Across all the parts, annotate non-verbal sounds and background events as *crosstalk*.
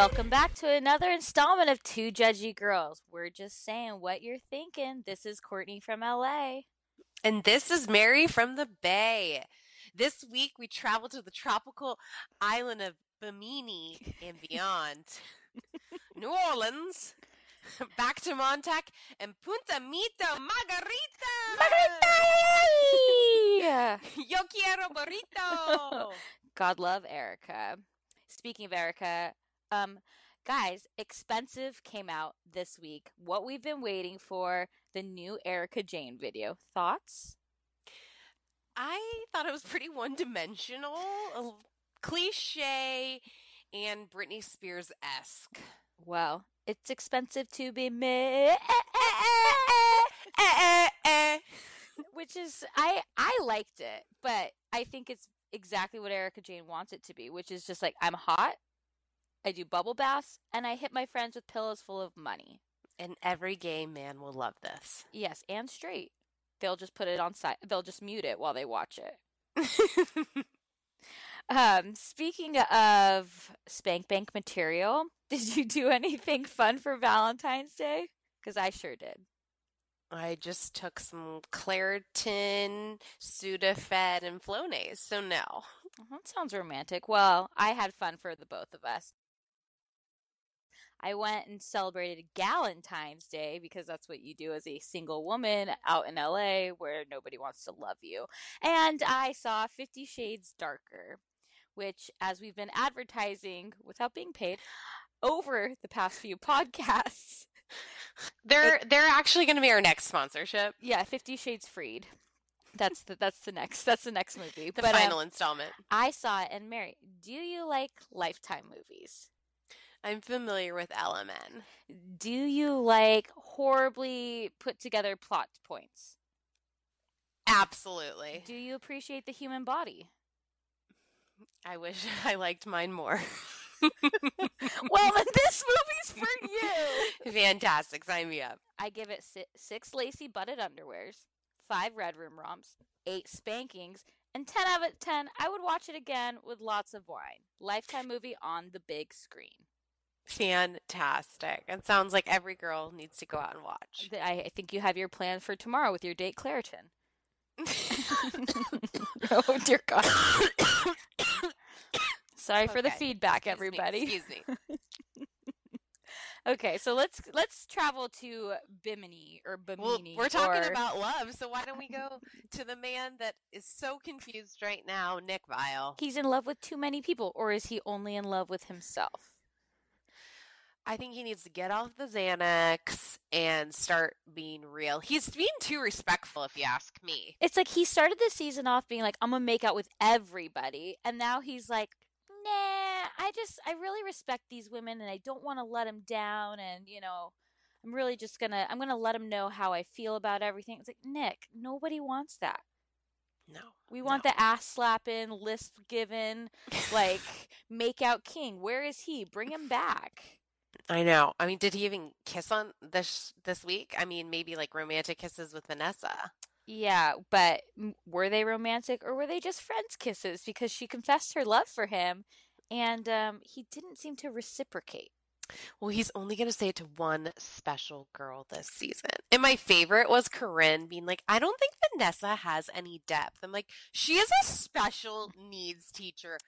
Welcome back to another installment of Two Judgy Girls. We're just saying what you're thinking. This is Courtney from LA. And this is Mary from the Bay. This week we travel to the tropical island of Bimini and beyond. *laughs* New Orleans, *laughs* back to Montauk, and Punta Mita Margarita! Margarita! *laughs* Yo quiero burrito! God love Erika. Speaking of Erika, um, guys, Expensive came out this week. What we've been waiting for, the new Erika Jayne video. Thoughts? I thought it was pretty one dimensional, cliche, and Britney Spears esque. Well, it's expensive to be me. Which is I I liked it, but I think it's exactly what Erika Jayne wants it to be, which is just like I'm hot, I do bubble baths, and I hit my friends with pillows full of money. And every gay man will love this. Yes, and straight. They'll just put it on side. They'll just mute it while they watch it. *laughs* um, speaking of spank bank material, *laughs* did you do anything fun for Valentine's Day? Because I sure did. I just took some Claritin, Sudafed, and Flonase, so no. That sounds romantic. Well, I had fun for the both of us. I went and celebrated Galentine's Day because that's what you do as a single woman out in LA where nobody wants to love you. And I saw Fifty Shades Darker, which, as we've been advertising without being paid over the past few *laughs* podcasts, they're it, they're actually going to be our next sponsorship. Yeah, Fifty Shades Freed. That's the that's the next that's the next movie. The but, final um, installment. I saw it and Mary, do you like Lifetime movies? I'm familiar with LMN. Do you like horribly put together plot points? Absolutely. Do you appreciate the human body? I wish *laughs* I liked mine more. *laughs* well, then this movie's for you. *laughs* Fantastic. Sign me up. I give it six lacy butted underwears, five red room romps, eight spankings, and 10 out of 10, I would watch it again with lots of wine. Lifetime movie on the big screen. Fantastic. It sounds like every girl needs to go out and uh, watch. I think you have your plan for tomorrow with your date Claritin. *laughs* *laughs* oh dear God. Sorry okay. for the feedback, excuse everybody. Me, excuse me. *laughs* okay, so let's let's travel to Bimini or Bimini. Well, we're talking or... about love, so why don't we go to the man that is so confused right now, Nick Viall? He's in love with too many people, or is he only in love with himself? I think he needs to get off the Xanax and start being real. He's being too respectful, if you ask me. It's like he started the season off being like, I'm gonna make out with everybody, and now he's like, Nah, I just I really respect these women, and I don't want to let them down, and you know, I'm really just gonna I'm gonna let him know how I feel about everything. It's like Nick, nobody wants that. No. We want no. the ass slapping, lisp given, like *laughs* make out king. Where is he? Bring him back. I know. I mean, did he even kiss on this this week? I mean, maybe like romantic kisses with Vanessa. Yeah, but were they romantic or were they just friends kisses? Because she confessed her love for him, and um, he didn't seem to reciprocate. Well, he's only going to say it to one special girl this season. And my favorite was Corinne being like, I don't think Vanessa has any depth. I'm like, she is a special needs teacher.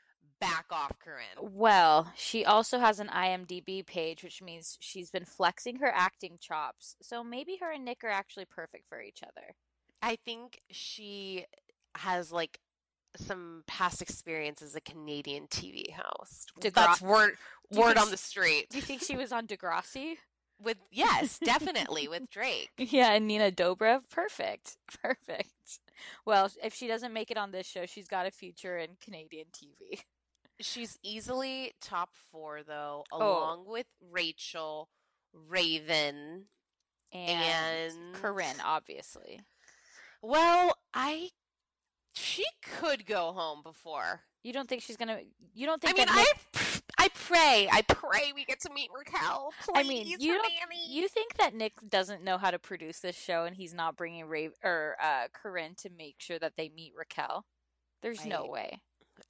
Back off, Corinne. Well, she also has an IMDb page, which means she's been flexing her acting chops. So maybe her and Nick are actually perfect for each other. I think she has like some past experience as a Canadian TV host. Degra- That's word word on the street. Do you think she was on Degrassi? *laughs* With yes, definitely with Drake. *laughs* Yeah, and Nina Dobrev. Perfect. *laughs* Perfect. Well, if she doesn't make it on this show, she's got a future in Canadian TV. She's easily top four though, Oh. along with Rachel, Raven. And, And- Corinne, obviously. Well, I she could go home before. You don't think she's gonna? You don't think? I mean, I pray, I pray we get to meet Raquel. Please, I mean, you. You think that Nick doesn't know how to produce this show, and he's not bringing Ray or uh, Corinne to make sure that they meet Raquel? There's no I- way.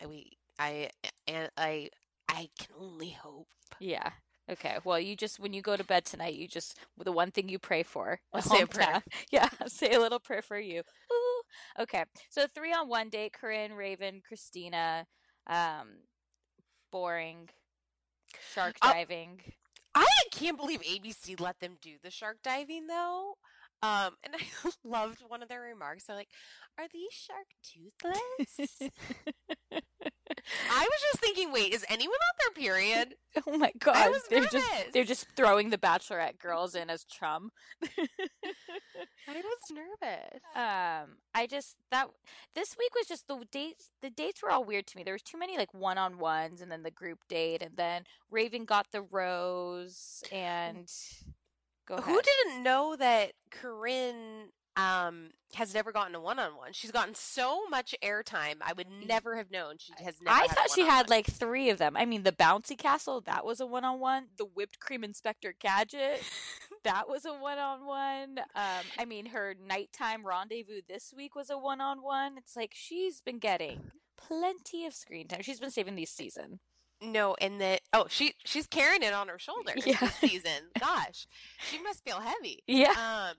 we I and I I can only hope. Yeah. Okay. Well, you just when you go to bed tonight, you just the one thing you pray for. A say a prayer. *laughs* Yeah, say a little prayer for you. Ooh. Okay. So three on one date: Corinne, Raven, Kristina. Um, boring. Shark Uh, diving. I can't believe ABC let them do the shark diving though. Um, and I *laughs* loved one of their remarks. They're like, "Are these shark toothless?" *laughs* I was just thinking, wait, is anyone on their period? *laughs* oh my god! was they're just they're just throwing the Bachelorette girls in as chum. I was nervous. Um, I just that this week was just the dates. The dates were all weird to me. There was too many like one on ones, and then the group date, and then Raven got the rose, *sighs* and go ahead. Who didn't know that Corinne um has never gotten a one-on-one? She's gotten so much airtime. I would never have known she has never. I thought she had like three of them. I mean, the bouncy castle that was a one on one. The whipped cream Inspector Gadget *laughs* that was a one on one. Um, I mean, her nighttime rendezvous this week was a one on one. It's like she's been getting *laughs* plenty of screen time. She's been saving these season. No, and that oh she she's carrying it on her shoulder Yeah. this season. *laughs* Gosh, she must feel heavy. Yeah. Um,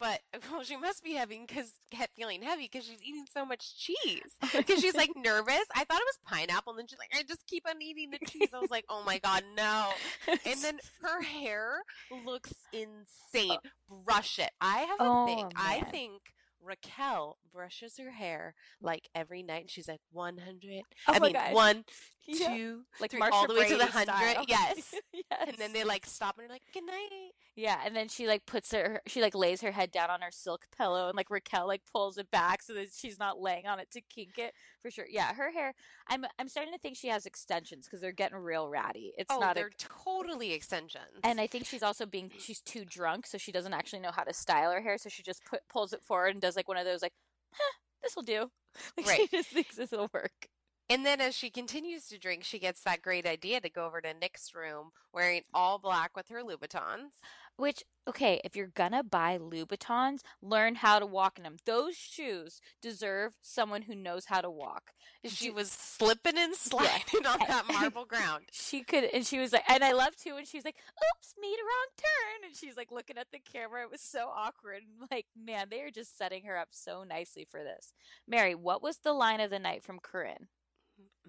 but *laughs* well, she must be having because kept feeling heavy because she's eating so much cheese. *laughs* Because she's like nervous. I thought it was pineapple, and then she's like, I just keep on eating the cheese. I was like, oh my god, no. And then her hair looks insane. Brush it. I have a Oh, thing. I think. Raquel brushes her hair like every night. and She's like 100. Oh I mean, God. one, Yeah. two, like three, all the way to the hundred. Yes. *laughs* yes. And then they like stop and are like, "Good night." Yeah, and then she like puts her she like lays her head down on her silk pillow and like Raquel like pulls it back so that she's not laying on it to kink it for sure. Yeah, her hair I'm I'm starting to think she has extensions because they're getting real ratty. It's oh, not they're totally extensions. and I think she's also being she's too drunk so she doesn't actually know how to style her hair so she just put pulls it forward and does like one of those like, huh, this will do. *laughs* Like Right. she just thinks this will work. And then as she continues to drink, she gets that great idea to go over to Nick's room wearing all black with her Louboutins. Which, okay, if you're gonna buy Louboutins, learn how to walk in them. Those shoes deserve someone who knows how to walk. She Do- was slipping and sliding on *laughs* that marble ground. She could, and she was like, and I love too when she was like, "Oops, made a wrong turn," and she's like looking at the camera. It was so awkward. And like, man, they are just setting her up so nicely for this. Mary, what was the line of the night from Corinne?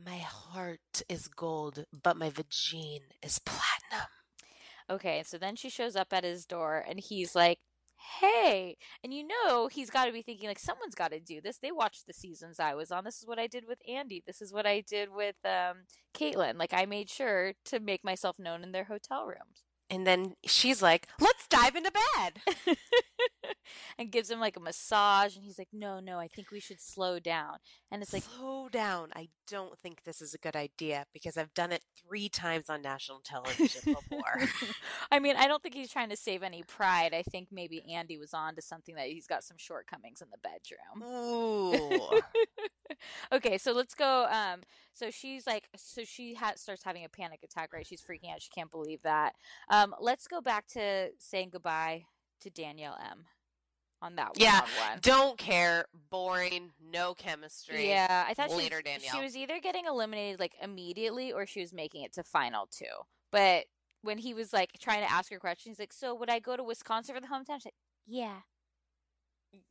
My heart is gold, but my vagine is platinum. Okay, so then she shows up at his door, and he's like, "Hey," and you know he's got to be thinking like, someone's got to do this. They watched the seasons I was on. This is what I did with Andi. This is what I did with um, Kaitlyn. Like, I made sure to make myself known in their hotel rooms. And then she's like, "Let's dive into bed." *laughs* and gives him like a massage. And he's like, no, no, I think we should slow down. And it's like, slow down. I don't think this is a good idea because I've done it three times on national television before. *laughs* I mean, I don't think he's trying to save any pride. I think maybe Andi was on to something that he's got some shortcomings in the bedroom. Ooh. *laughs* okay, so let's go. Um, so she's like, so she ha- starts having a panic attack, right? She's freaking out. She can't believe that. Um, let's go back to saying goodbye to Danielle M. On that Yeah, one-on-one. don't care. Boring. No chemistry. Yeah, I thought she Later, was, Danielle. she was either getting eliminated like immediately or she was making it to final two. But when he was like trying to ask her questions, like, "So would I go to Wisconsin for the hometown?" She's like, "Yeah."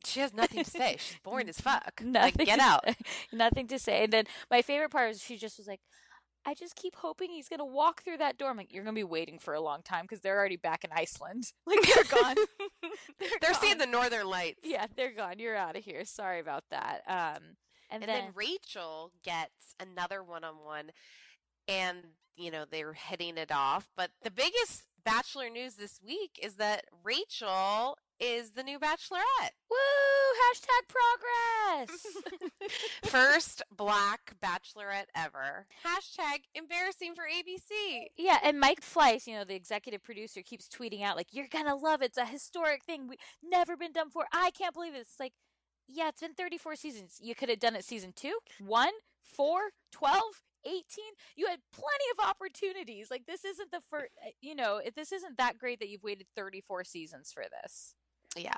She has nothing to say. She's boring as fuck. *laughs* Nothing Like, get out. say. *laughs* Nothing to say. And then my favorite part is she just was like, I just keep hoping he's gonna walk through that door. I'm like, you're gonna be waiting for a long time because they're already back in Iceland. *laughs* Like they're gone. They're They're seeing the northern lights. Yeah, they're gone. You're out of here. Sorry about that. Um, and, And then, then Rachel gets another one on one, and you know they're hitting it off. But the biggest Bachelor news this week is that Rachel is the new Bachelorette. woo! Hashtag progress. *laughs* First black Bachelorette ever. Hashtag embarrassing for ABC. Yeah, and Mike Fleiss, you know, the executive producer, keeps tweeting out like, "You're gonna love it. It's a historic thing. We never been done before. I can't believe it." It's like, yeah, it's been 34 seasons. You could have done it season two, one, four, 12, 18. You had plenty of opportunities. Like this isn't the first. Eh, you know, if this isn't that great that you've waited 34 seasons for this. Yeah,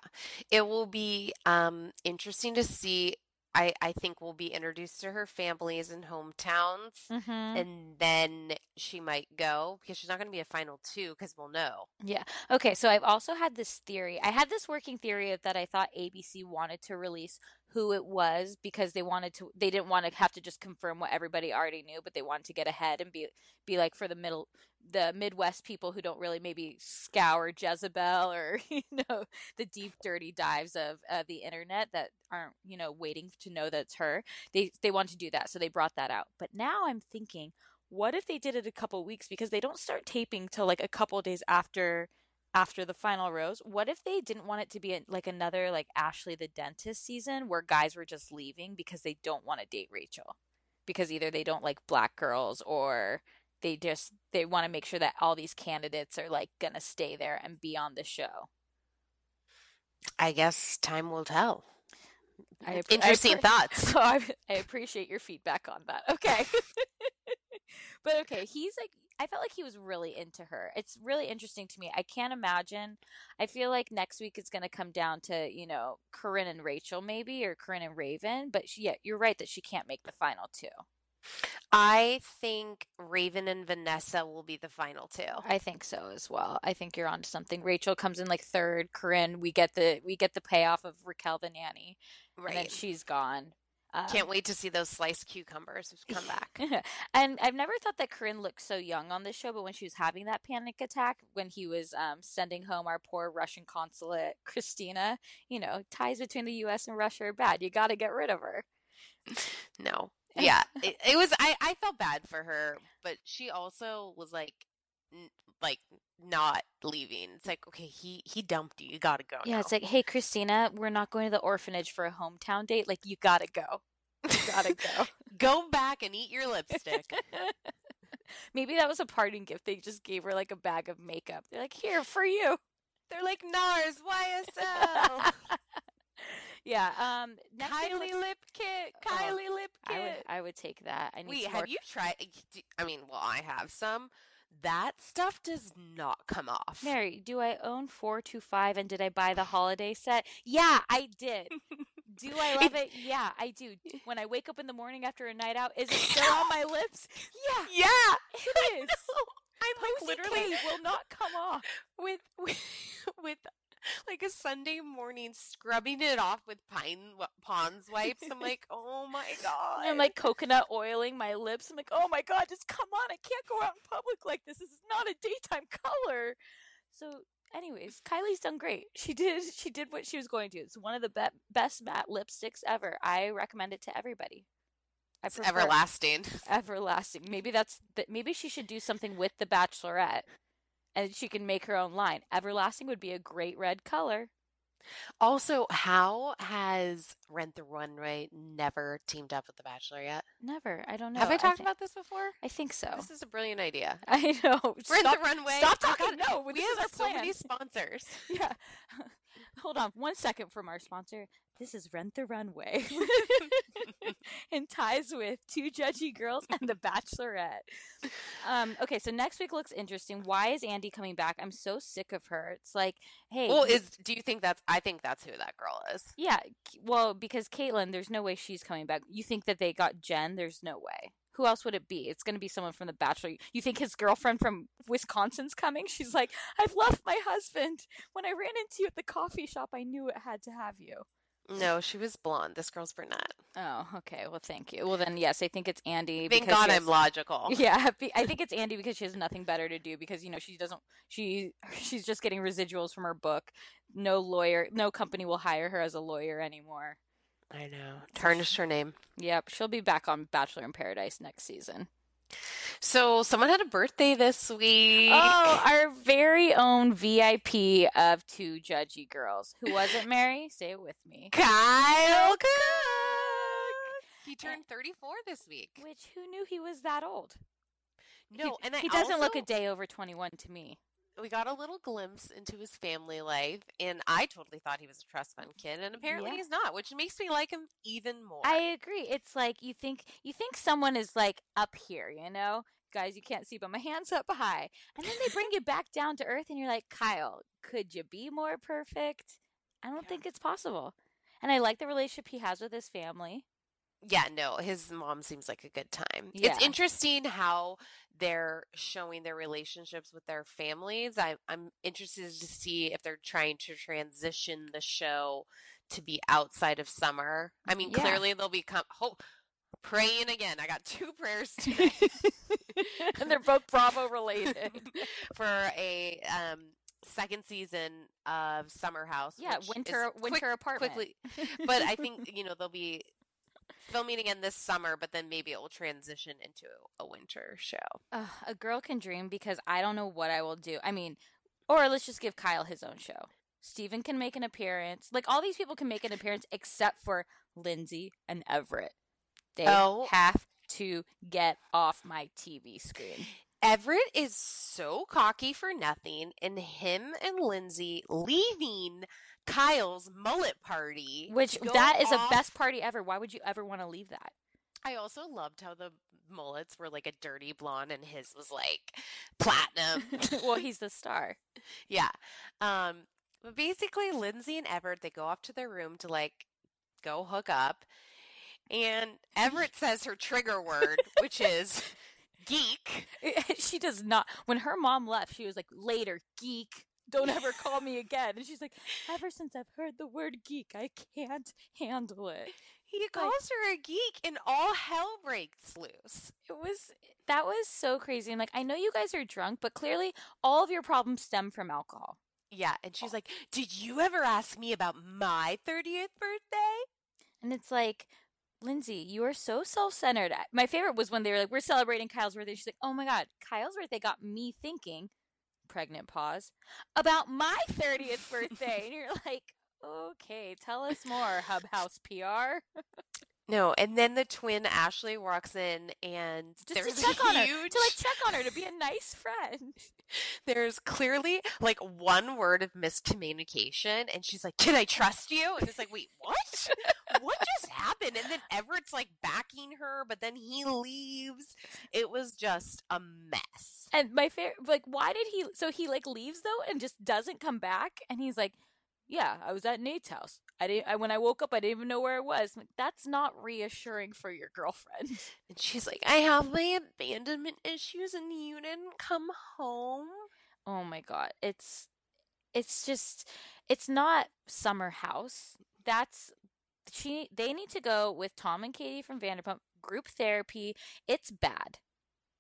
it will be um, interesting to see. I, I think we'll be introduced to her families and hometowns, Mm-hmm. and then she might go because she's not going to be a final two because we'll know. Yeah. Okay. So I've also had this theory. I had this working theory that I thought ABC wanted to release who it was because they wanted to. They didn't want to have to just confirm what everybody already knew, but they wanted to get ahead and be be like for the middle, the Midwest people who don't really maybe scour Jezebel or *laughs* you know the deep dirty dives of uh, the internet that aren't you know waiting to know that it's her. They they want to do that, so they brought that out. But now I'm thinking what if they did it a couple weeks because they don't start taping till like a couple days after after the final rose what if they didn't want it to be like another like ashley the dentist season where guys were just leaving because they don't want to date rachel because either they don't like black girls or they just they want to make sure that all these candidates are like gonna stay there and be on the show I guess time will tell. I app- I Interesting thoughts. So *laughs* I, I appreciate your feedback on that. Okay. *laughs* *laughs* but okay, he's like, I felt like he was really into her. It's really interesting to me. I can't imagine. I feel like next week it's going to come down to, you know, Corinne and Rachel maybe, or Corinne and Raven. But she, yeah, you're right that she can't make the final two. I think Raven and Vanessa will be the final two. I think so as well. I think you're onto something. Rachel comes in like third. Corinne, we get the we get the payoff of Raquel the nanny, right. and then she's gone. Um, Can't wait to see those sliced cucumbers *laughs* come back. and I've never thought that Corinne looked so young on this show, but when she was having that panic attack, when he was um, sending home our poor Russian consulate, Kristina, you know, ties between the U.S. and Russia are bad. You got to get rid of her. *laughs* No. Yeah. *laughs* It, it was I, I felt bad for her, but she also was like like not leaving. It's like, okay, he he dumped you. You got to go Yeah, now. it's like, hey, Kristina, we're not going to the orphanage for a hometown date. Like, you got to go. You got to go. *laughs* go back and eat your lipstick. *laughs* Maybe that was a parting gift. They just gave her like a bag of makeup. They're like, here for you. They're like NARS, YSL, *laughs* yeah. Um. Kylie let's- lip kit, Oh, Kylie lip I would. kit. I would take that. I need Wait, have you tried? I mean, well, I have some. That stuff does not come off. Mary, do I own four two five and did I buy the holiday set? Yeah, I did. *laughs* Do I love it? Yeah, I do. When I wake up in the morning after a night out, is it still on my lips? Yeah, *laughs* Yeah, it is. *laughs* I'm like literally will not come off. with with, with *laughs* like a Sunday morning scrubbing it off with pine Pond's wipes. I'm like, *laughs* oh my god! I'm like coconut oiling my lips. I'm like, oh my god, just come on! I can't go out in public like this. This is not a daytime color. So, anyways, Kylie's done great. She did. She did what she was going to. It's one of the be- best matte lipsticks ever. I recommend it to everybody. I it's everlasting. *laughs* everlasting. Maybe that's that. Maybe she should do something with the Bachelorette, and she can make her own line. Everlasting would be a great red color. Also, how has Rent the Runway never teamed up with The Bachelor yet? Never. I don't know. Have I talked thi- about this before? I think so. This is a brilliant idea. *laughs* I know. Rent Stop- the Runway. Stop Oh, talking. God, no, we have so many *laughs* sponsors. Yeah. Hold on one second from our sponsor. This is Rent the Runway. *laughs* and ties with Two Judgy Girls and The Bachelorette. Um, okay, so next week looks interesting. Why is Andi coming back? I'm so sick of her. It's like, hey. Well, is do you think that's? I think that's who that girl is. Yeah, well, because Kaitlyn, there's no way she's coming back. You think that they got Jen? There's no way. Who else would it be? It's going to be someone from The Bachelor. You think his girlfriend from Wisconsin's coming? She's like, I've left my husband. When I ran into you at the coffee shop, I knew it had to have you. No, she was blonde. This girl's brunette. Oh, okay. Well, thank you. Well, then, yes, I think it's Andi. Thank God she I'm logical. *laughs* Yeah, I think it's Andi because she has nothing better to do because you know she doesn't she she's just getting residuals from her book. No lawyer, no company will hire her as a lawyer anymore. I know. Tarnished her name. Yep, she'll be back on Bachelor in Paradise next season. So someone had a birthday this week. Oh, our very own VIP of two judgy girls. Who was it, *laughs* Mary? Say it with me. Kyle Cooke. He turned 34 this week. Which who knew he was that old? No, he, and I he doesn't look a day over twenty one to me. We got a little glimpse into his family life, and I totally thought he was a trust fund kid, and apparently Yeah. he's not, which makes me like him even more. I agree. It's like you think you think someone is like up here, you know? Guys, you can't see, but my hands up high. And then they bring you *laughs* back down to earth and you're like, Kyle, could you be more perfect? I don't think it's possible. And I like the relationship he has with his family. Yeah, no, his mom seems like a good time. Yeah. It's interesting how they're showing their relationships with their families. I, I'm interested to see if they're trying to transition the show to be outside of summer. I mean, Yeah. clearly they'll become. Hope, praying again. I got two prayers *laughs* today. and they're both Bravo related. *laughs* for a um, second season of Summer House. Yeah, winter- winter apartment. Quickly, but I think *laughs* you know they'll be filming again this summer, but then maybe it will transition into a winter show. Ugh, a girl can dream because I don't know what I will do. I mean, or let's just give Kyle his own show. Steven can make an appearance. Like all these people can make an appearance except for Lindsay and Everett. They Oh. have to get off my TV screen. Everett is so cocky for nothing, and him and Lindsay leaving Kyle's mullet party, Which that is the off- best party ever. Why would you ever want to leave that? I also loved how the mullets were like a dirty blonde, and his was like platinum. *laughs* well, he's the star. *laughs* Yeah. Um, but basically, Lindsay and Everett they go off to their room to like go hook up, and Everett *laughs* says her trigger word, which is geek. she does not. When her mom left, she was like, "Later, geek. Don't ever call me *laughs* again." And she's like, "Ever since I've heard the word geek, I can't handle it." He calls her a geek, and all hell breaks loose. It was that was so crazy. I'm like, I know you guys are drunk, but clearly all of your problems stem from alcohol. Yeah, and she's like, "Did you ever ask me about my thirtieth birthday?" And it's like, Lindsay, you are so self centered. My favorite was when they were like, we're celebrating Kyle's birthday. She's like, oh my God, Kyle's birthday got me thinking, pregnant pause, about my 30th birthday. and you're like, okay, tell us more, Hubb House PR. *laughs* No, and then the twin Ashley walks in, and Just there's to check a on her. huge... To like check on her, to be a nice friend. There's clearly like one word of miscommunication and she's like can i trust you and it's like wait what what just happened and then everett's like backing her but then he leaves it was just a mess And my favorite, like, why did he? So he like leaves though, and just doesn't come back. And he's like, "Yeah, I was at Nate's house. I didn't. I, when I woke up, I didn't even know where I was." I'm like, That's not reassuring for your girlfriend. *laughs* and she's like i have my abandonment issues and you didn't come home Oh my god, it's it's just it's not Summer House. That's she. They need to go with Tom and Katie from Vanderpump group therapy. It's bad.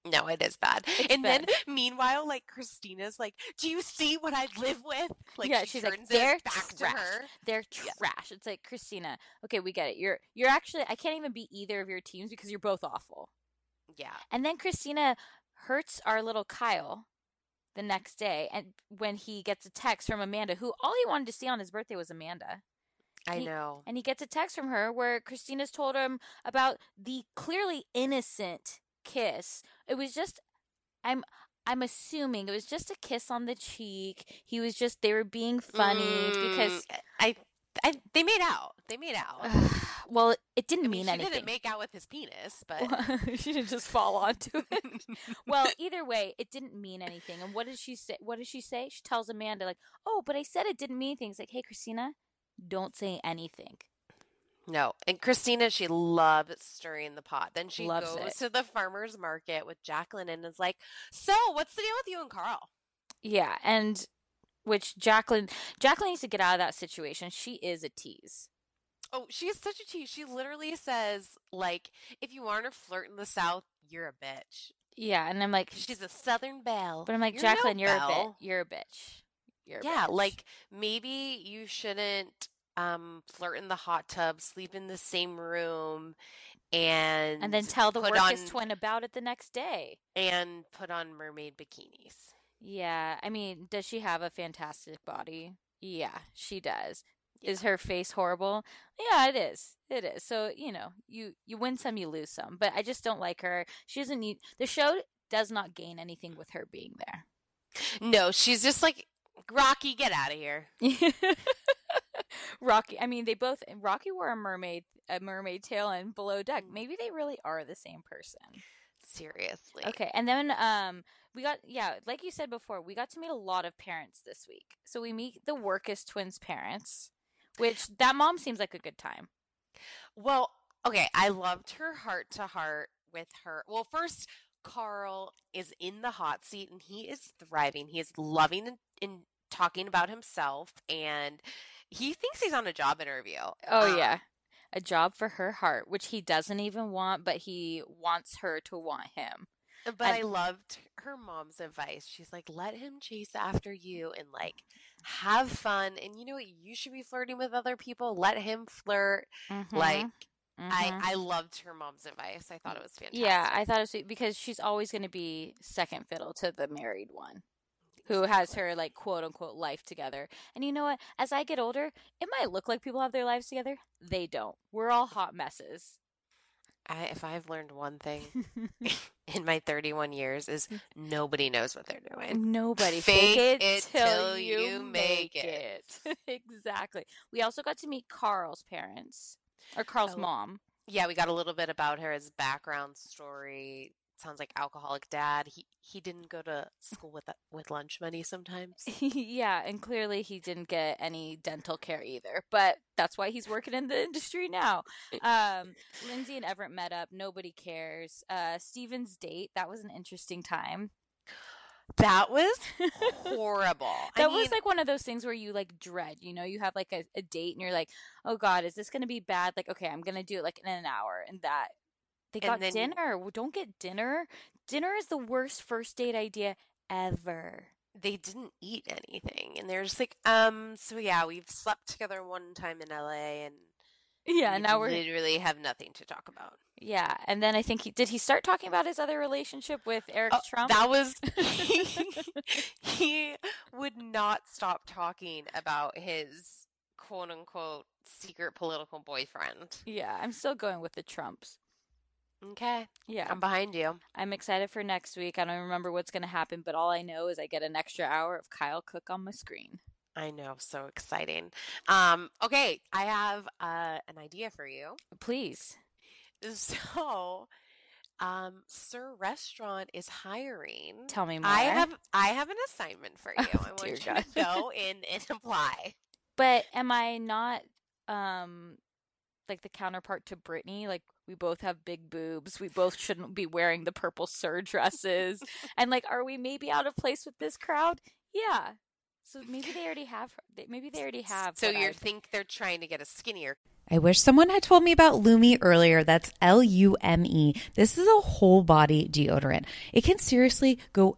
No it is bad It's and bad. then *laughs* meanwhile like christina's like do you see what i live with like yeah, she she's like turns they're it back trash. to her They're Yeah. trash. It's like Christina. Okay, we get it. You're you're actually. I can't even be either of your teams because you're both awful. yeah And then Christina hurts our little Kyle. the next day, and when he gets a text from Amanda, who all he wanted to see on his birthday was Amanda. I He- know. And he gets a text from her where Christina's told him about the clearly innocent kiss. It was just I'm I'm assuming it was just a kiss on the cheek. He was just they were being funny because Mm, I, I, they made out. They made out. *sighs* well, it didn't I mean, mean she anything. didn't make out with his penis, but *laughs* she didn't just fall onto it. *laughs* well, either way, it didn't mean anything. And what does she say? What does she say? She tells Amanda like, "Oh, but I said it didn't mean anything." It's like, "Hey, Christina, don't say anything." No. And Christina, she loves stirring the pot. Then she Loves goes it. to the farmer's market with Jacqueline and is like, "So, what's the deal with you and Carl?" Yeah, and which Jacqueline Jacqueline needs to get out of that situation. She is a tease. Oh, she is such a tease. She literally says, like, if you aren't a flirt in the South, you're a bitch. Yeah, and I'm like, She's a Southern belle. but I'm like, You're no Jacqueline, you're a bit, you're a bitch. You're a Yeah, bitch. like maybe you shouldn't um flirt in the hot tub, sleep in the same room, and and then tell the Wirkus on- twin about it the next day. and put on mermaid bikinis. Yeah, I mean, does she have a fantastic body? Yeah, she does. Is her face horrible? Yeah, it is. It is. So, you know, you you win some, you lose some. But I just don't like her. She doesn't need the show does not gain anything with her being there. No, she's just like Rocky, get out of here. *laughs* *laughs* Rocky, I mean, they both Rocky wore a mermaid a mermaid tail and below deck. Maybe they really are the same person. Seriously. Okay, and then um we got yeah, like you said before, we got to meet a lot of parents this week. So we meet the Wirkus twins' parents, which that mom seems like a good time. Well, okay, I loved her heart to heart with her. Well, first, Carl is in the hot seat and he is thriving. He is loving and, and talking about himself, and he thinks he's on a job interview. Oh Um, yeah. A job for her heart, which he doesn't even want, but he wants her to want him. But I loved her mom's advice. She's like, let him chase after you and like have fun. And you know what? You should be flirting with other people. Let him flirt. Like, I, Mhm. I loved her mom's advice. I thought it was fantastic. Yeah, I thought it was sweet because she's always going to be second fiddle to the married one who has her like quote unquote life together. And you know what? As I get older, it might look like people have their lives together. They don't. We're all hot messes. I, if I've learned one thing *laughs* *laughs* in my 31 years is mm. nobody knows what they're doing. Nobody Fake fake, it, it till, you you make make it. *laughs* exactly. We also got to meet Carl's parents or Carl's Oh. mom. Yeah, we got a little bit about her, as background story. Sounds like alcoholic dad. He he didn't go to school with with lunch money sometimes. *laughs* yeah, and clearly he didn't get any dental care either, but that's why he's working in the industry now. *laughs* Um, Lindsay and Everett met up. Nobody cares. Uh, Steven's date, that was an interesting time. That was *laughs* horrible. I that was like one of those things where you like dread, you know, you have like a, a date and you're like, oh God, is this going to be bad? Like, okay, I'm going to do it like in an hour and that. They got then- dinner. Well, Don't get dinner. Dinner is the worst first date idea ever. they didn't eat anything, and they're just like, um. So yeah, we've slept together one time in L.A. and Yeah, we now we're literally have nothing to talk about. Yeah, and then I think he did. He start talking about his other relationship with Eric Oh, Trump. That was he, *laughs* he would not stop talking about his quote unquote secret political boyfriend. yeah, I'm still going with the Trumps. Okay, Yeah, I'm behind you. I'm excited for next week. I don't remember what's going to happen, but all I know is I get an extra hour of Kyle Cooke on my screen. I know, so exciting. Um, okay, I have uh, an idea for you. Please. So, um, SUR Restaurant is hiring. Tell me more. I have I have an assignment for *laughs* you. Oh, I want you God. to go in and *laughs* apply. But am I not um like the counterpart to Brittany? Like we both have big boobs. We both shouldn't be wearing the purple SUR dresses. *laughs* and like are we maybe out of place with this crowd? Yeah. So maybe they already have maybe they already have. So you think they're trying to get a skinnier? I wish someone had told me about Lume earlier. That's L U M E. This is a whole body deodorant. It can seriously go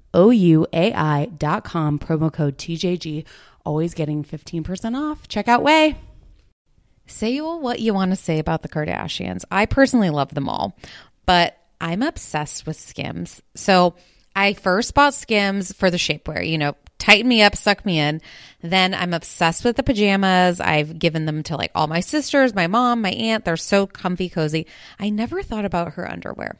com, promo code TJG, always getting 15% off. Check out Ouai. Say all what you want to say about the Kardashians. I personally love them all, but I'm obsessed with Skims. So I first bought Skims for the shapewear, you know, tighten me up, suck me in. Then I'm obsessed with the pajamas. I've given them to like all my sisters, my mom, my aunt. They're so comfy, cozy. I never thought about her underwear.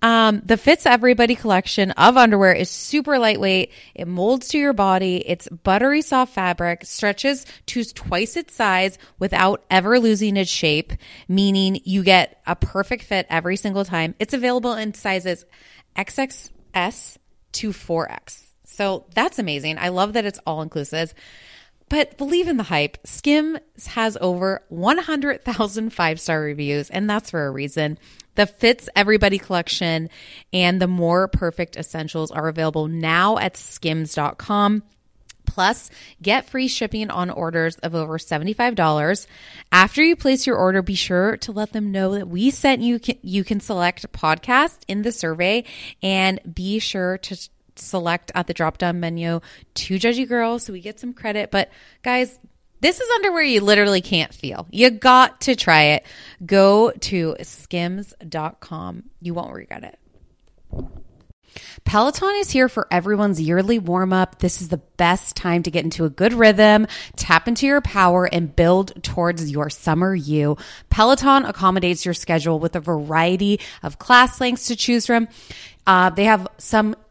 Um, the Fits Everybody collection of underwear is super lightweight. It molds to your body. It's buttery soft fabric, stretches to twice its size without ever losing its shape, meaning you get a perfect fit every single time. It's available in sizes XXS to 4X. So that's amazing. I love that it's all inclusive. But believe in the hype. Skims has over 100,000 five star reviews, and that's for a reason. The Fits Everybody collection and the More Perfect Essentials are available now at skims.com. Plus, get free shipping on orders of over $75. After you place your order, be sure to let them know that we sent you. You can select podcast in the survey and be sure to select at the drop down menu to judgy girls so we get some credit. But guys, this is underwear you literally can't feel. You got to try it. Go to skims.com. You won't regret it. Peloton is here for everyone's yearly warm up. This is the best time to get into a good rhythm, tap into your power, and build towards your summer you. Peloton accommodates your schedule with a variety of class lengths to choose from. Uh, they have some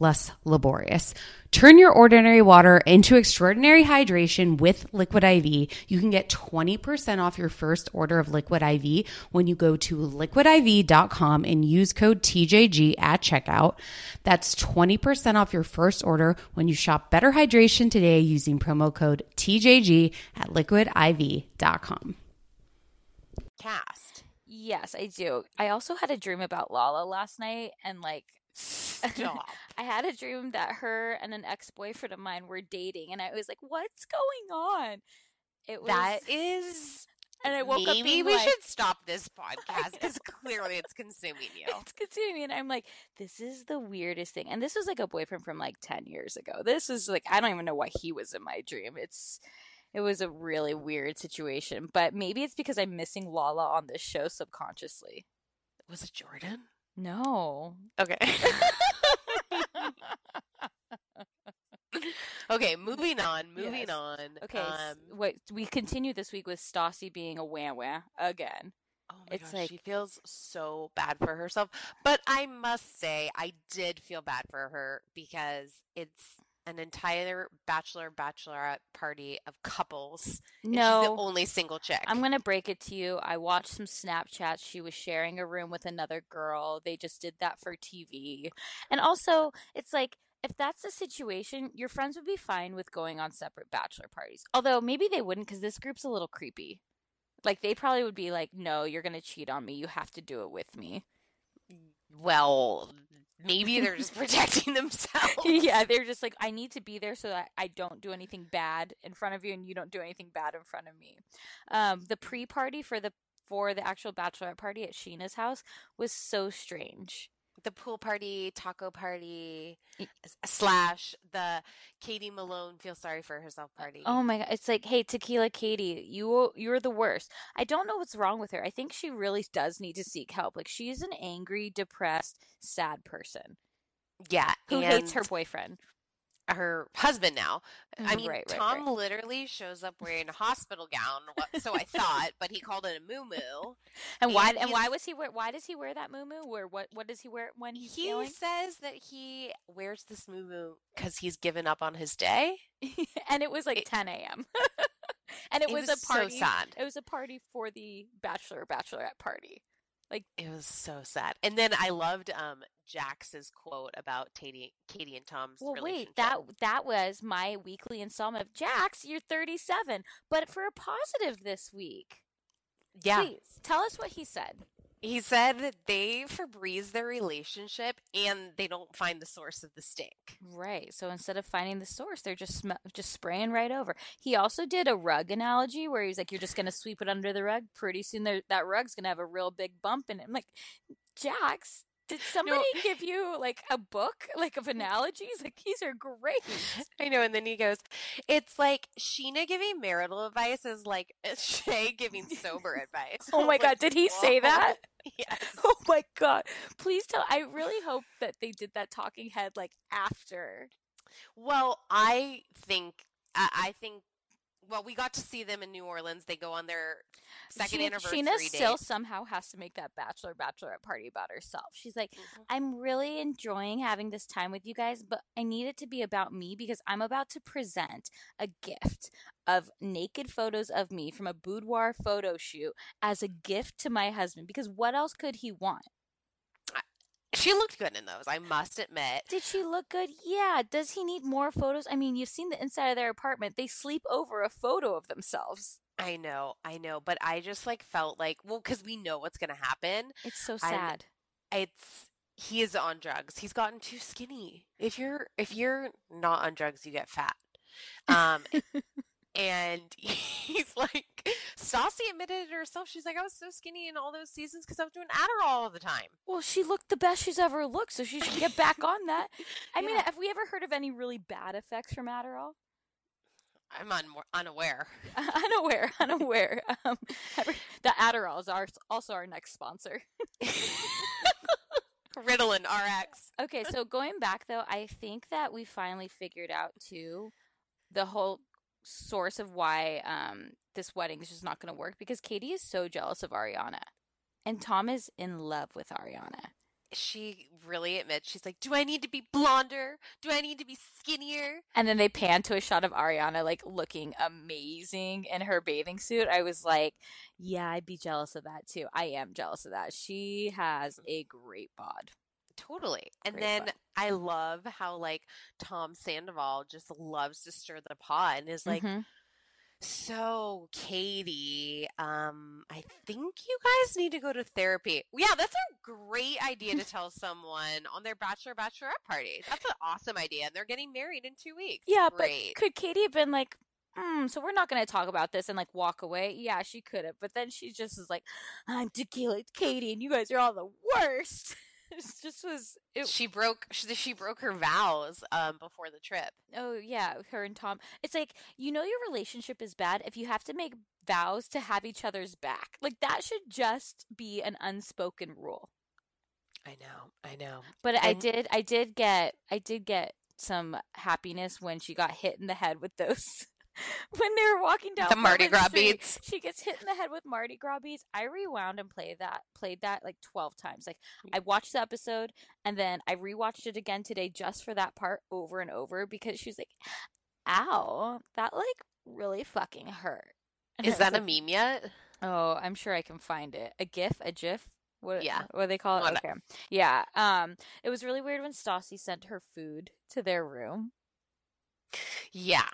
less laborious. Turn your ordinary water into extraordinary hydration with Liquid IV. You can get 20% off your first order of Liquid IV when you go to liquidiv.com and use code TJG at checkout. That's 20% off your first order when you shop Better Hydration today using promo code TJG at liquidiv.com. Cast. Yes, I do. I also had a dream about Lala last night and like *laughs* Stop. I had a dream that her and an ex boyfriend of mine were dating, and I was like, "What's going on?" It was That is. *laughs* and I woke up Maybe we like, should stop this podcast because clearly it's consuming *laughs* you. It's consuming me, and I'm like, "This is the weirdest thing." And this was like a boyfriend from like ten years ago. This is like I don't even know why he was in my dream. It's it was a really weird situation, but maybe it's because I'm missing Lala on this show subconsciously. Was it Jordan? No. Okay. *laughs* *laughs* okay, moving on. Moving Yes. on. Okay, Um, wait. We continue this week with Stassi being a wah wah again. oh my it's gosh, like- she feels so bad for herself. But I must say, I did feel bad for her because it's an entire bachelor bachelorette party of couples. And she's No, the only single chick. I'm gonna break it to you. I watched some Snapchats. She was sharing a room with another girl. They just did that for TV. And also, it's like if that's the situation, your friends would be fine with going on separate bachelor parties. Although maybe they wouldn't because this group's a little creepy. Like they probably would be like, "No, you're gonna cheat on me. You have to do it with me." well, maybe they're just *laughs* protecting *laughs* themselves. yeah, they're just like, I need to be there so that I don't do anything bad in front of you, and you don't do anything bad in front of me. Um, the pre-party for the for the actual bachelorette party at Scheana's house was so strange. The pool party, taco party, slash the Katie Malone feel sorry for herself uh, party. Oh my god, it's like, hey, Tequila Katie, you you're the worst. I don't know what's wrong with her. I think she really does need to seek help. Like she's an angry, depressed, sad person yeah, who hates her boyfriend. Her husband now. I Mm, mean, right, right, Tom right. literally shows up wearing a hospital gown, so I thought, but he called it a moo And why And and why was he wear why does he wear that muumuu? Or what what does he wear when he's He feeling? says that he wears this moo moo because he's given up on his day. *laughs* and it was like It- 10 a.m. *laughs* and it, It was, was a so party. sad. It was a party for the bachelor bachelorette party. Like it was so sad. And then I loved um Jax's quote about Katie, Katie and Tom's Well, wait, that that was my weekly installment of Jax. You're 37, but for a positive this week. yeah, Please tell us what he said. He said that they Febreze their relationship and they don't find the source of the stink. Right. So instead of finding the source, they're just sm- just spraying right over. He also did a rug analogy where he's like, "You're just gonna sweep it under the rug. Pretty soon, that rug's gonna have a real big bump in it." I'm like, Jax, did somebody give you like a book like of analogies? Like these are great. I know. And then he goes, "It's like Scheana giving marital advice is like *laughs* Shay giving sober *laughs* advice." Oh my god, did he say that? *laughs* Yes. Oh my god. Please tell I really hope that they did that talking head like after. Well, I think I, I think. Well, we got to see them in New Orleans. They go on their second She- anniversary Scheana date. still somehow has to make that bachelor bachelorette party about herself. She's like, Mhm. I'm really enjoying having this time with you guys, but I need it to be about me because I'm about to present a gift of naked photos of me from a boudoir photo shoot as a gift to my husband because what else could he want? She looked good in those. I must admit. Did she look good? Yeah. Does he need more photos? I mean, you've seen the inside of their apartment. They sleep over a photo of themselves. I know, I know, but I just like felt like well, because we know what's gonna happen. It's so I'm- sad. It's he is on drugs. He's gotten too skinny. If you're if you're not on drugs, you get fat. Um, *laughs* and *laughs* he's like, Stassi admitted it herself. She's like, I was so skinny in all those seasons because I was doing Adderall all the time. Well, she looked the best she's ever looked, so she should get back on that. I mean, *laughs* have we ever heard of any really bad effects from Adderall? I'm un- unaware. *laughs* unaware, unaware. Um, the Adderall is our, also our next sponsor. Ritalin RX. Okay, so going back though, I think that we finally figured out too the whole source of why um, this wedding is just not going to work because Katie is so jealous of Ariana, and Tom is in love with Ariana. She really admits she's like, Do I need to be blonder? Do I need to be skinnier? And then they pan to a shot of Ariana like looking amazing in her bathing suit. I was like, yeah, I'd be jealous of that too. I am jealous of that. She has a great bod. Totally. And Great then. I love how like Tom Sandoval just loves to stir the pot and is like, Mhm. So, Katie, um, I think you guys need to go to therapy. Yeah, that's a great idea to tell *laughs* someone on their bachelor bachelorette party. That's an awesome idea, and they're getting married in two weeks. yeah, great. but could Katie have been like, mm, so we're not going to talk about this and like walk away? Yeah, she could have. But then she just is like, I'm tequila Katie, and you guys are all the worst. *laughs* *laughs* it just was. It, she broke she, she broke her vows um before the trip. Oh yeah, her and Tom. It's like you know your relationship is bad if you have to make vows to have each other's back. Like that should just be an unspoken rule. I know, I know. But I did I did get I did get some happiness when she got hit in the head with those *laughs* when they were walking down The Mardi Gras Street, beads. She gets hit in the head with Mardi Gras beads. I rewound and played that played that like 12 times. Like I watched the episode and then I rewatched it again today just for that part over and over because she's like ow, that like really fucking hurt. And Is was that a meme yet? Oh, I'm sure I can find it. A GIF, a GIF. What? Yeah. What do they call it? Okay. Yeah. Um. It was really weird when Stassi sent her food to their room. Yeah.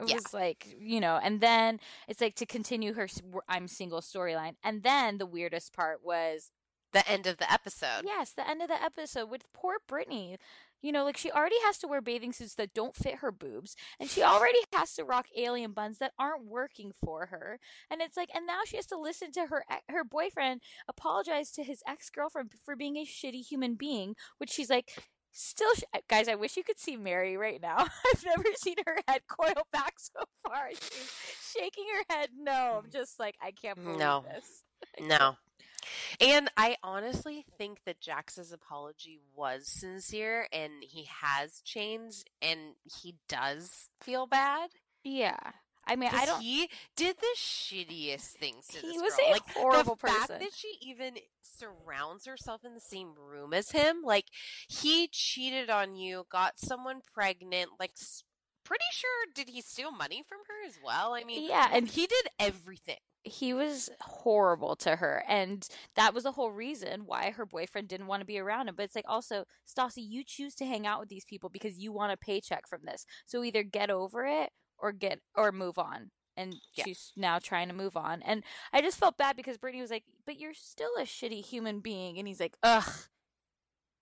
It Yeah. was like you know, and then it's like to continue her "I'm single" storyline, and then the weirdest part was the end of the episode. Yes, the end of the episode with poor Brittany. You know, like she already has to wear bathing suits that don't fit her boobs, and she already *laughs* has to rock alien buns that aren't working for her. And it's like, and now she has to listen to her her boyfriend apologize to his ex girlfriend for being a shitty human being, which she's like. Still, sh- guys, I wish you could see Mary right now. *laughs* I've never seen her head coil *laughs* back so far. She's shaking her head. No, I'm mm. just like, I can't believe No. this. *laughs* No. And I honestly think that Jax's apology was sincere and he has changed and he does feel bad. Yeah. I mean, I don't. He did the shittiest things to He was girl. a like, horrible the fact person. that she even surrounds herself in the same room as him, like he cheated on you, got someone pregnant, like pretty sure did he steal money from her as well? I mean, Yeah, and he did everything. he was horrible to her and that was the whole reason why her boyfriend didn't want to be around him but it's like also stassi you choose to hang out with these people because you want a paycheck from this so either get over it or get or move on and Yeah. she's now trying to move on and i just felt bad because brittany was like but you're still a shitty human being and he's like ugh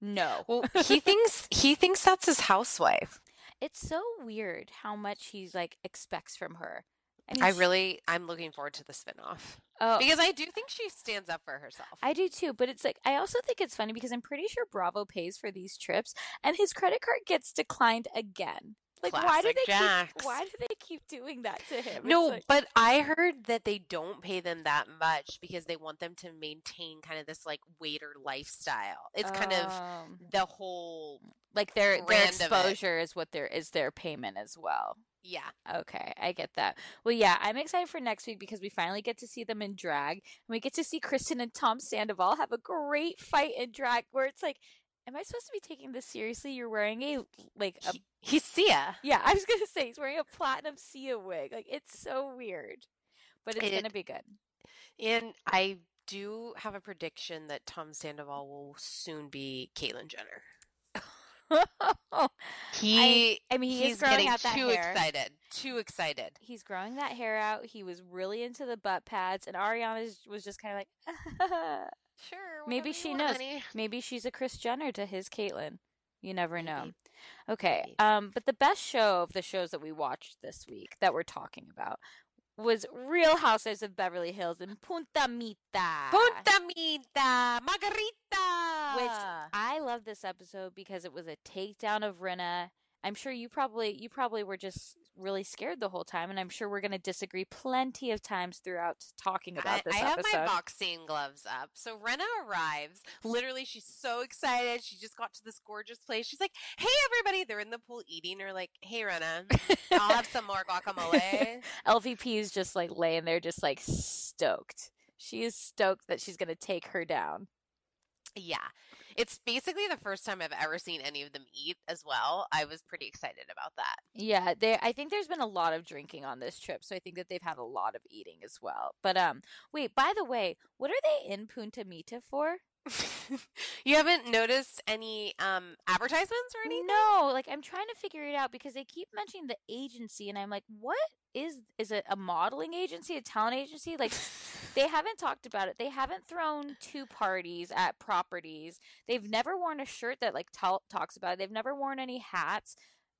no Well, *laughs* he thinks he thinks that's his housewife. it's so weird how much he's like expects from her i mean I she- really I'm looking forward to the spinoff. oh, Because I do think she stands up for herself. I do too, but it's like I also think it's funny because I'm pretty sure Bravo pays for these trips, and his credit card gets declined again. Like, why do they Jax. keep? Why do they keep doing that to him? No, like- but I heard that they don't pay them that much because they want them to maintain kind of this like waiter lifestyle. It's kind of Um, the whole like their their brand of it. exposure is what their is their payment as well. yeah. Okay, I get that. Well, yeah, I'm excited for next week because we finally get to see them in drag, and we get to see Kristen and Tom Sandoval have a great fight in drag. Where it's like, am I supposed to be taking this seriously? You're wearing a like a He, he's Sia. Yeah, I was gonna say he's wearing a platinum Sia wig. Like it's so weird, but it's It- gonna be good. And I do have a prediction that Tom Sandoval will soon be Caitlyn Jenner. *laughs* He I mean, he is he's getting out that too hair. excited. Too excited. He's growing that hair out. He was really into the butt pads, and Ariana was just kind of like, *laughs* Sure. maybe she knows. Maybe she's a Kris Jenner to his Caitlyn. You never know. Okay. Maybe. Um, but the best show of the shows that we watched this week that we're talking about was Real Housewives of Beverly Hills in Punta Mita. Punta Mita, Margarita. which I love this episode because it was a takedown of Rinna. I'm sure you probably you probably were just really scared the whole time, and I'm sure we're going to disagree plenty of times throughout talking about I, this I have episode. my boxing gloves up. So Rinna arrives. Literally, she's so excited. She just got to this gorgeous place. She's like, "Hey, everybody!" They're in the pool eating. They're like, "Hey, Rinna, I'll have some more guacamole." *laughs* LVP is just like laying there, just like stoked. She is stoked that she's going to take her down. yeah, it's basically the first time I've ever seen any of them eat as well. I was pretty excited about that. Yeah, they. I think there's been a lot of drinking on this trip, so I think that they've had a lot of eating as well. But um, wait. By the way, what are they in Punta Mita for? You haven't noticed any um advertisements or anything? No, like I'm trying to figure it out because they keep mentioning the agency, and I'm like, what is is it a modeling agency, a talent agency? Like they *laughs* haven't talked about it. They haven't thrown two parties at properties. They've never worn a shirt that like tal- talks about it. They've never worn any hats.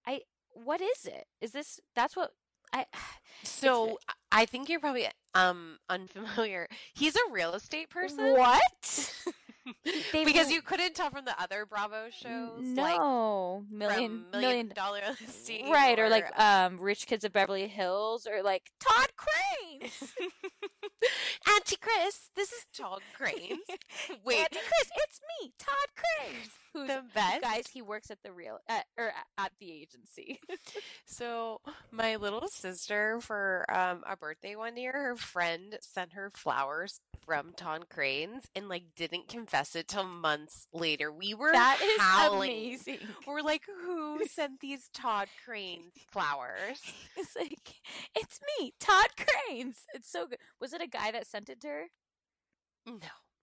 I what is it? Is this that's what I *sighs* So I think you're probably um unfamiliar. He's a real estate person. What? *laughs* *laughs* Because you couldn't tell from the other Bravo shows, like no. from million Million million Dollar Listing, right or like um rich kids of beverly hills or like todd kraines *laughs* Auntie Kris, this is Todd *laughs* Kraines. Wait, Auntie Kris, it's me, Todd Kraines. Who's the best. guys? He works at the real at, or at- at the agency. *laughs* So my little sister, for um, a birthday one year, her friend sent her flowers from Todd Kraines and like didn't confess it till months later. We were that is howling. amazing. We're like, who *laughs* sent these Todd Kraines flowers? It's like it's me, Todd Kraines. It's so good. Was it a guy that sent it to her? No.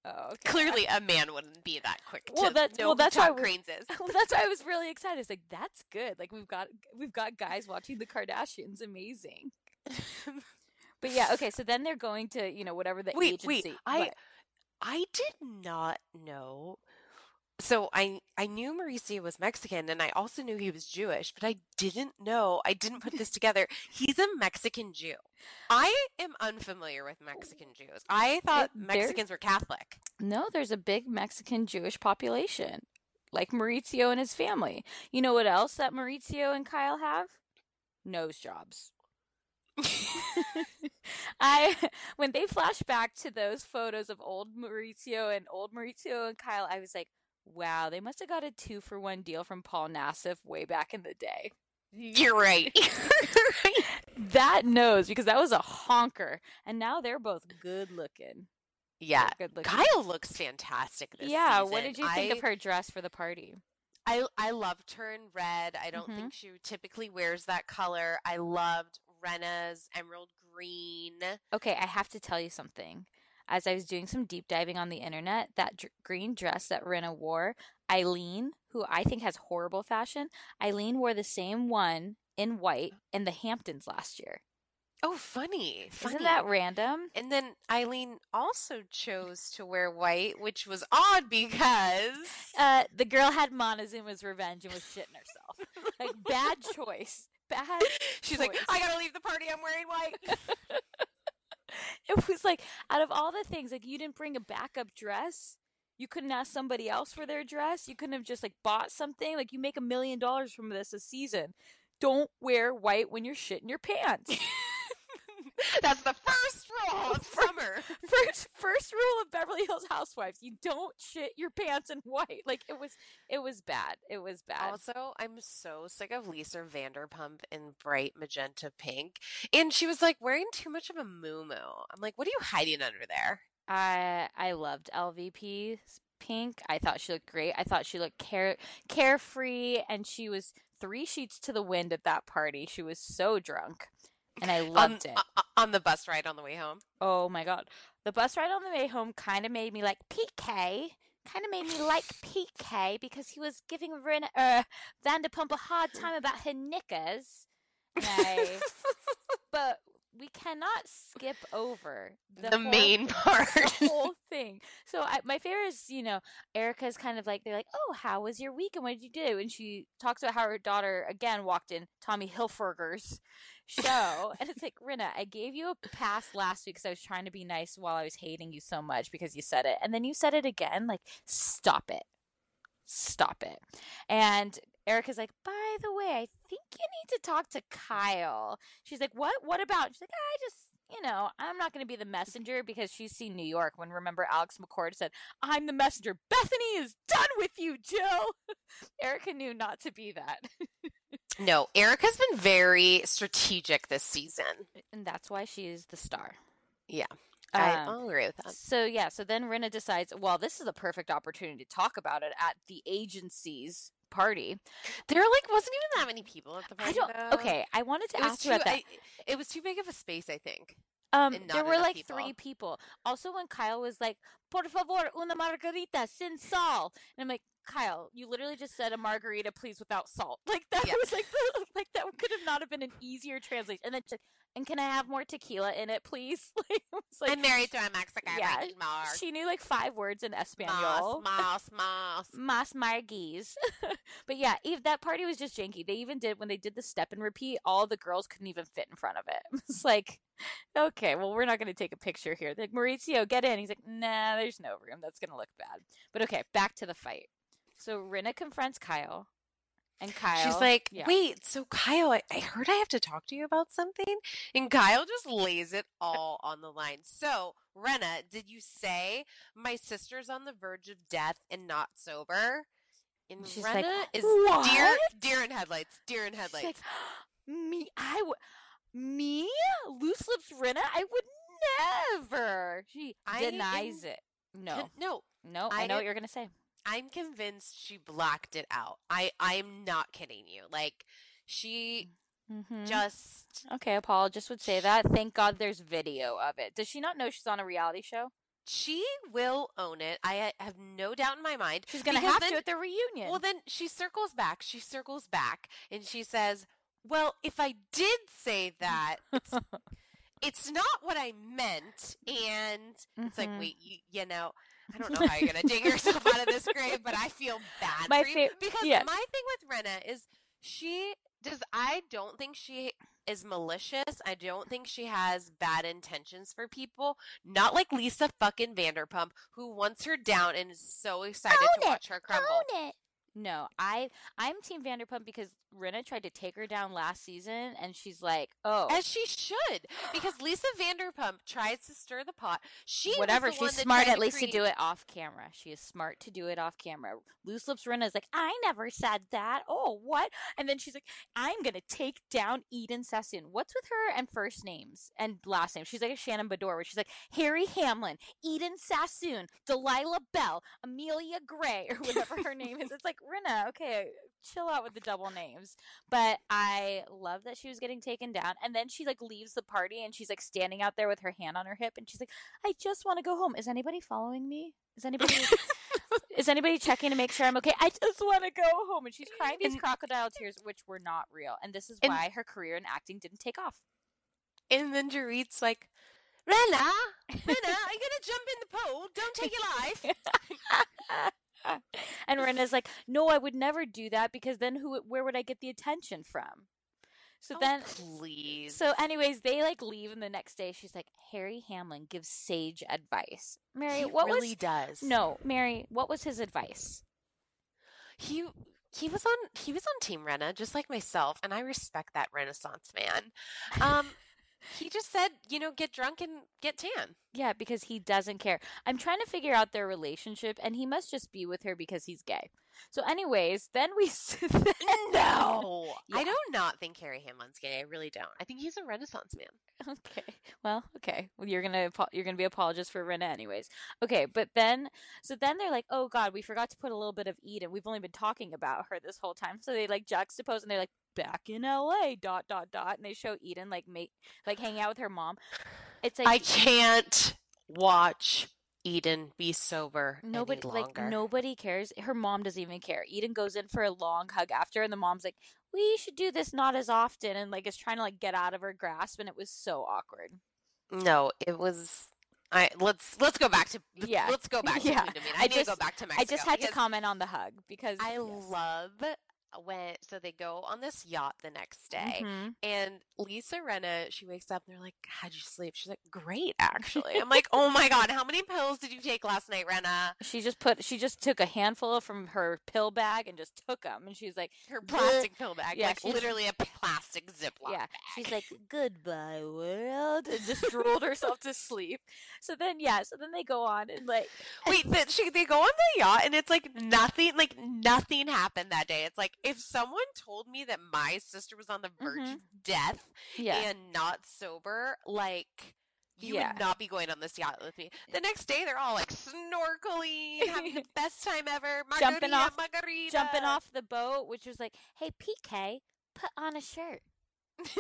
Oh, okay. Clearly, a man wouldn't be that quick Well, to that- know well, that's why Cranes is. well, that's why I was really excited. It's like that's good. Like we've got we've got guys watching the Kardashians. Amazing. *laughs* But yeah, okay. So then they're going to you know whatever the wait, agency. wait. I what? I did not know. So I I knew Mauricio was Mexican and I also knew he was Jewish, but I didn't know. I didn't put this together. He's a Mexican Jew. I am unfamiliar with Mexican Jews. I thought Mexicans were Catholic. No, there's a big Mexican Jewish population, like Mauricio and his family. You know what else that Mauricio and Kyle have? Nose jobs. *laughs* I when they flash back to those photos of old Mauricio and old Mauricio and Kyle, I was like, wow, they must have got a two for one deal from Paul Nassif way back in the day. You're right. right. *laughs* *laughs* That nose, because that was a honker, and now they're both good looking. Yeah. good looking. Kyle looks fantastic this yeah, season. what did you think I- of her dress for the party? I I loved her in red. I don't Mhm. think she typically wears that color. I loved Rinna's emerald green. Okay, I have to tell you something. As I was doing some deep diving on the internet, that dr- green dress that Rinna wore, Eileen, who I think has horrible fashion, Eileen wore the same one in white in the Hamptons last year. Oh, funny. funny. Isn't that random? And then Eileen also chose to wear white, which was odd because *laughs* Uh, the girl had Montezuma's revenge and was shitting herself. Like bad *laughs* choice. Bad. she's like. I gotta leave the party. I'm wearing white. *laughs* *laughs* it was like out of all the things, like you didn't bring a backup dress. You couldn't ask somebody else for their dress. You couldn't have just like bought something. Like you make a million dollars from this a season. Don't wear white when you're shitting your pants. *laughs* *laughs* That's the first rule of summer. *laughs* first first rule of Beverly Hills Housewives: you don't shit your pants in white. Like it was, it was bad. It was bad. Also, I'm so sick of Lisa Vanderpump in bright magenta pink. And she was like wearing too much of a moo I'm like, what are you hiding under there? I I loved LVP's pink. I thought she looked great. I thought she looked care carefree, and she was three sheets to the wind at that party. She was so drunk, and I loved on, it. on the bus ride on the way home. oh my god, the bus ride on the way home kind of made me like PK. Kind of made me like PK because he was giving Ren- uh, Vanderpump a hard time about her knickers. *laughs* But we cannot skip over the, The whole- main part. the *laughs* whole thing. So I, my favorite is, you know, Erika's kind of like they're like, "Oh, how was your week and what did you do?" And she talks about how her daughter again walked in Tommy Hilfiger's show, and it's like, Rinna, I gave you a pass last week because I was trying to be nice while I was hating you so much because you said it, and then you said it again. Like, stop it, stop it. And Erika's like, by the way, I think you need to talk to Kyle. She's like, what? What about? She's like, I just, you know, I'm not going to be the messenger because she's seen New York. When remember Alex McCord said, I'm the messenger. Bethany is done with you, Jill. *laughs* Erika knew not to be that. *laughs* No, Erika's been very strategic this season. and that's why she is the star. Yeah, I, Um, I'll agree with that. So yeah, so then Rinna decides, well, this is a perfect opportunity to talk about it at the agency's party. There like wasn't even that many people at the party. I don't. though. Okay, I wanted to It ask too. you about that. I, it was too big of a space. I think. Um, there were like people. three people. Also, when Kyle was like, "Por favor, una margarita sin sal," and I'm like, Kyle, you literally just said a margarita, please, without salt. *laughs* Like that Yeah. was like, the, *laughs* like that could have not have been an easier translation. And then, she's like, and can I have more tequila in it, please? *laughs* Like, like, I'm married to a Mexican. yeah, she knew like five words in Espanol. Mas, mas, mas. Mas margis. but yeah, Eve, that party was just janky. They even did when they did the step and repeat, all the girls couldn't even fit in front of it. It's like, okay, well, we're not going to take a picture here. They're like, Mauricio, get in. He's like, nah, there's no room. That's going to look bad. But okay, back to the fight. So Rinna confronts Kyle. And Kyle. She's like, yeah. wait, so Kyle, I, I heard I have to talk to you about something. And Kyle just lays it all on the line. So, Rinna, did you say my sister's on the verge of death and not sober? And She's Rinna like, is "What?" deer, deer in headlights, deer in headlights. like, *gasps* me, I would, me, loose lips Rinna, I would never. She I denies am it. No, no, no, I, I know what you're gonna say. I'm convinced she blacked it out. I I'm not kidding you. Like she Mm-hmm. just Okay, just would say that. Thank God there's video of it. Does she not know she's on a reality show? she will own it. I have no doubt in my mind. She's gonna have then- to at the reunion. Well, then she circles back. She circles back and she says, "Well, if I did say that, it's, *laughs* it's not what I meant. And it's like, Mhm. wait, you, you know, I don't know how you're going to dig yourself out of this grave, but I feel bad My for you. fa- because yeah. my thing with Rinna is she does, I don't think she is malicious. I don't think she has bad intentions for people. Not like Lisa fucking Vanderpump, who wants her down and is so excited to watch her crumble. No, I I'm Team Vanderpump because Rinna tried to take her down last season, and she's like, "Oh, As she should, because *gasps* Lisa Vanderpump tries to stir the pot. She whatever." She's smart at least to create- do it off camera. She is smart to do it off camera. Loose lips Rinna is like, "I never said that." Oh, what? And then she's like, "I'm gonna take down Eden Sassoon." What's with her and first names and last names? She's like a Shannon Beador, where she's like Harry Hamlin, Eden Sassoon, Delilah Belle, Amelia Gray, or whatever her *laughs* name is. It's like Rinna, okay, chill out with the double names. But I love that she was getting taken down. And then she like leaves the party and she's like standing out there with her hand on her hip and she's like, I just want to go home. Is anybody following me? Is anybody *laughs* is anybody checking to make sure I'm okay? I just want to go home. And she's crying these And- crocodile tears, which were not real. And this is And- why her career in acting didn't take off. And then Dorit's like, Rinna, are you gonna jump in the pool? Don't take your life. *laughs* *laughs* *laughs* and Rinna's like, "No, I would never do that because then who? Where would I get the attention from?" So Oh, then, please. so anyways, they like leave, and the next day she's like, "Harry Hamlin gives sage advice." Mary, he what really was? does. No, Mary, what was his advice? he he was on he was on Team Rinna, just like myself, and I respect that Renaissance man. Um, he just said, you know, get drunk and get tan. Yeah, because he doesn't care. I'm trying to figure out their relationship, and he must just be with her because he's gay. So, anyways, then we s- *laughs* No, *laughs* I do not think Harry Hamlin's gay. I really don't. I think he's a Renaissance man. Okay. Well, okay. Well, you're gonna you're gonna be apologist for Rinna anyways. Okay, but then so then they're like, oh god, we forgot to put a little bit of Eden. We've only been talking about her this whole time. So they like juxtapose and they're like back in L.A. dot dot dot, and they show Eden like make like hanging out with her mom. It's like I can't watch Eden be sober nobody like nobody cares. Her mom doesn't even care. Eden goes in for a long hug after, and the mom's like, we should do this not as often, and like is trying to like get out of her grasp, and it was so awkward. No, it was. I let's let's go back to Yeah. Let's go back to *laughs* Yeah. I, I need to go just- back to Mexico. I just had to comment on the hug because I yes. love when so they go on this yacht the next day, Mhm. and Lisa Rinna she wakes up and they're like, "How'd you sleep?" She's like, "Great, actually." I'm like, *laughs* "Oh my god, how many pills did you take last night, Rinna?" She just put she just took a handful from her pill bag and just took them, and she's like, Her "Bleh." plastic pill bag, Yeah, like literally a plastic Ziploc yeah. bag. She's like, goodbye world, and just *laughs* drooled herself to sleep. So then, yeah, so then they go on and like, Wait, *laughs* the, she, they go on the yacht and it's like nothing, like nothing happened that day. It's like if someone told me that my sister was on the verge Mhm. of death yeah, and not sober, like you Yeah. would not be going on this yacht with me. The next day, they're all like snorkeling, having the *laughs* best time ever, margarita, Jumping off- margarita, jumping off the boat, which was like, hey PK, put on a shirt. *laughs*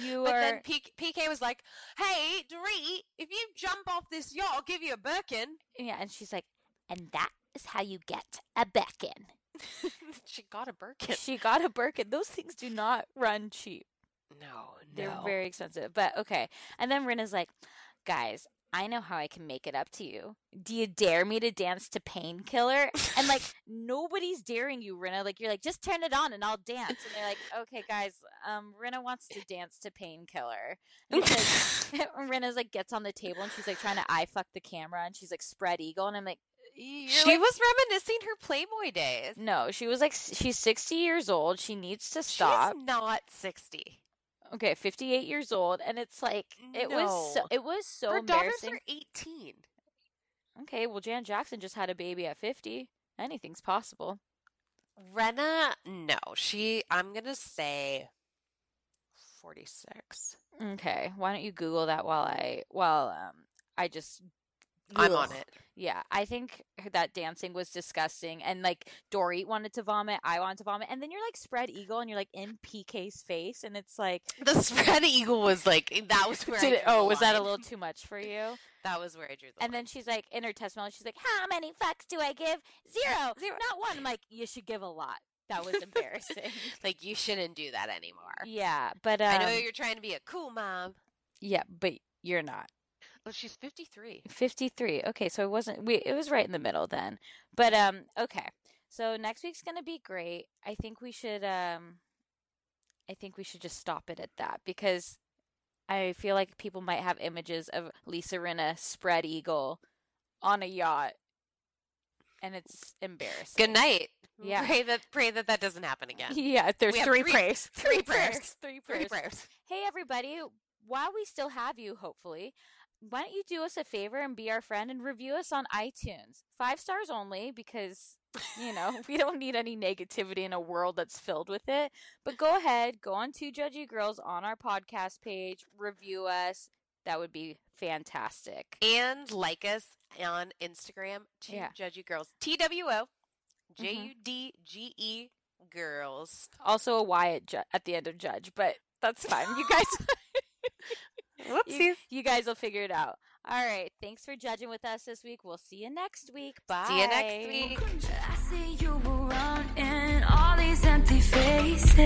You but are then P- PK was like, "Hey, Dorit, if you jump off this yacht, I'll give you a Birkin." yeah, and she's like, and that is how you get a Birkin. *laughs* she got a Birkin. She got a Birkin. Those things do not run cheap. No, no. They're very expensive. But okay. And then Rin is like, guys, I know how I can make it up to you. Do you dare me to dance to Painkiller? And like, *laughs* nobody's daring you, Rinna. Like, you're like, just turn it on and I'll dance. And they're like, okay, guys, um, Rinna wants to dance to Painkiller. Like, *laughs* Rinna's like, gets on the table and she's like trying to eye fuck the camera and she's like, spread eagle. And I'm like, she like- was reminiscing her Playboy days. no, she was like, she's 60 years old. She needs to stop. She's not sixty. Okay, 58 years old, and it's like it was so, it was so her daughters embarrassing. are eighteen. Okay, well, Jan Jackson just had a baby at 50. Anything's possible. Rinna, no, she. I'm gonna say forty-six. Okay, why don't you Google that while I while um I just I'm on it. Yeah, I think that dancing was disgusting, and like Dory wanted to vomit, I wanted to vomit, and then you're like spread eagle, and you're like in PK's face, and it's like, *laughs* The spread eagle was like that was where. I did it, oh, was that a little *laughs* too much for you? That was where I drew the. And then she's like, in her testimony, she's like, "How many fucks do I give? Zero, Zero. not one." I'm like, "You should give a lot." That was embarrassing. *laughs* like you shouldn't do that anymore. yeah, but um, I know you're trying to be a cool mom. Yeah, but you're not. Well, she's 53. 53. Okay, so it wasn't we it was right in the middle then. But um okay. So next week's going to be great. I think we should um I think we should just stop it at that because I feel like people might have images of Lisa Rinna spread eagle on a yacht and it's embarrassing. Good night. Yeah. Pray that pray that that doesn't happen again. *laughs* Yeah, there's three, three- prayers. three *laughs* prayers. Three Three prayers. prayers. Hey everybody, while we still have you, hopefully, why don't you do us a favor and be our friend and review us on iTunes? Five stars only because you know, *laughs* we don't need any negativity in a world that's filled with it. But go ahead, go on Two Judgy Girls on our podcast page, review us. That would be fantastic. And like us on Instagram, two Yeah. Judgy Girls. T W O mm-hmm. J U D G E Girls. Also a Y at, ju- at the end of Judge, but that's fine. You guys *laughs* Whoopsies. you, you guys will figure it out. All right. Thanks for judging with us this week. We'll see you next week. Bye. See you next week. I see you around in all these empty faces.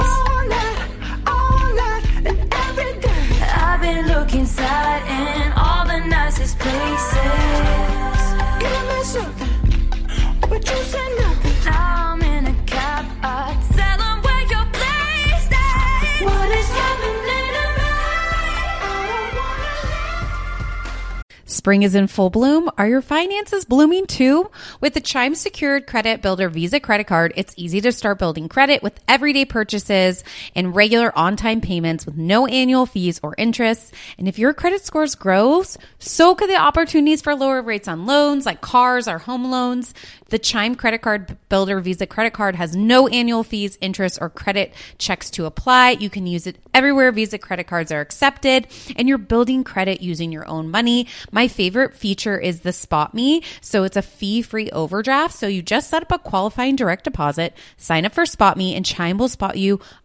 All night, all night, and every day. I've been looking sad in all the nicest places. Give me something, but you said nothing. Spring is in full bloom. Are your finances blooming too? With the Chime Secured Credit Builder Visa credit card, it's easy to start building credit with everyday purchases and regular on-time payments with no annual fees or interest. And if your credit scores grows, so could the opportunities for lower rates on loans like cars or home loans. The Chime Credit Card Builder Visa credit card has no annual fees, interest, or credit checks to apply. You can use it everywhere Visa credit cards are accepted, and you're building credit using your own money. My favorite feature is the Spot Me. So it's a fee free overdraft. So you just set up a qualifying direct deposit, sign up for Spot Me, and Chime will spot you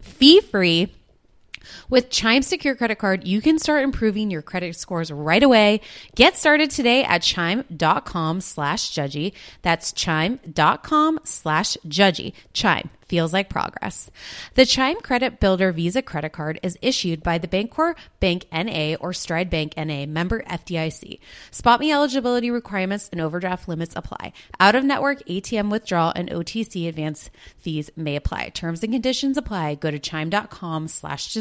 fee free. With Chime Secure Credit Card, you can start improving your credit scores right away. Get started today at chime.com slash judgy. That's chime.com slash judgy. Chime feels like progress. The Chime Credit Builder Visa credit card is issued by the Bancorp Bank NA or Stride Bank NA member FDIC. Spot me eligibility requirements and overdraft limits apply. Out of network ATM withdrawal and OTC advance fees may apply. Terms and conditions apply. Go to chime.com slash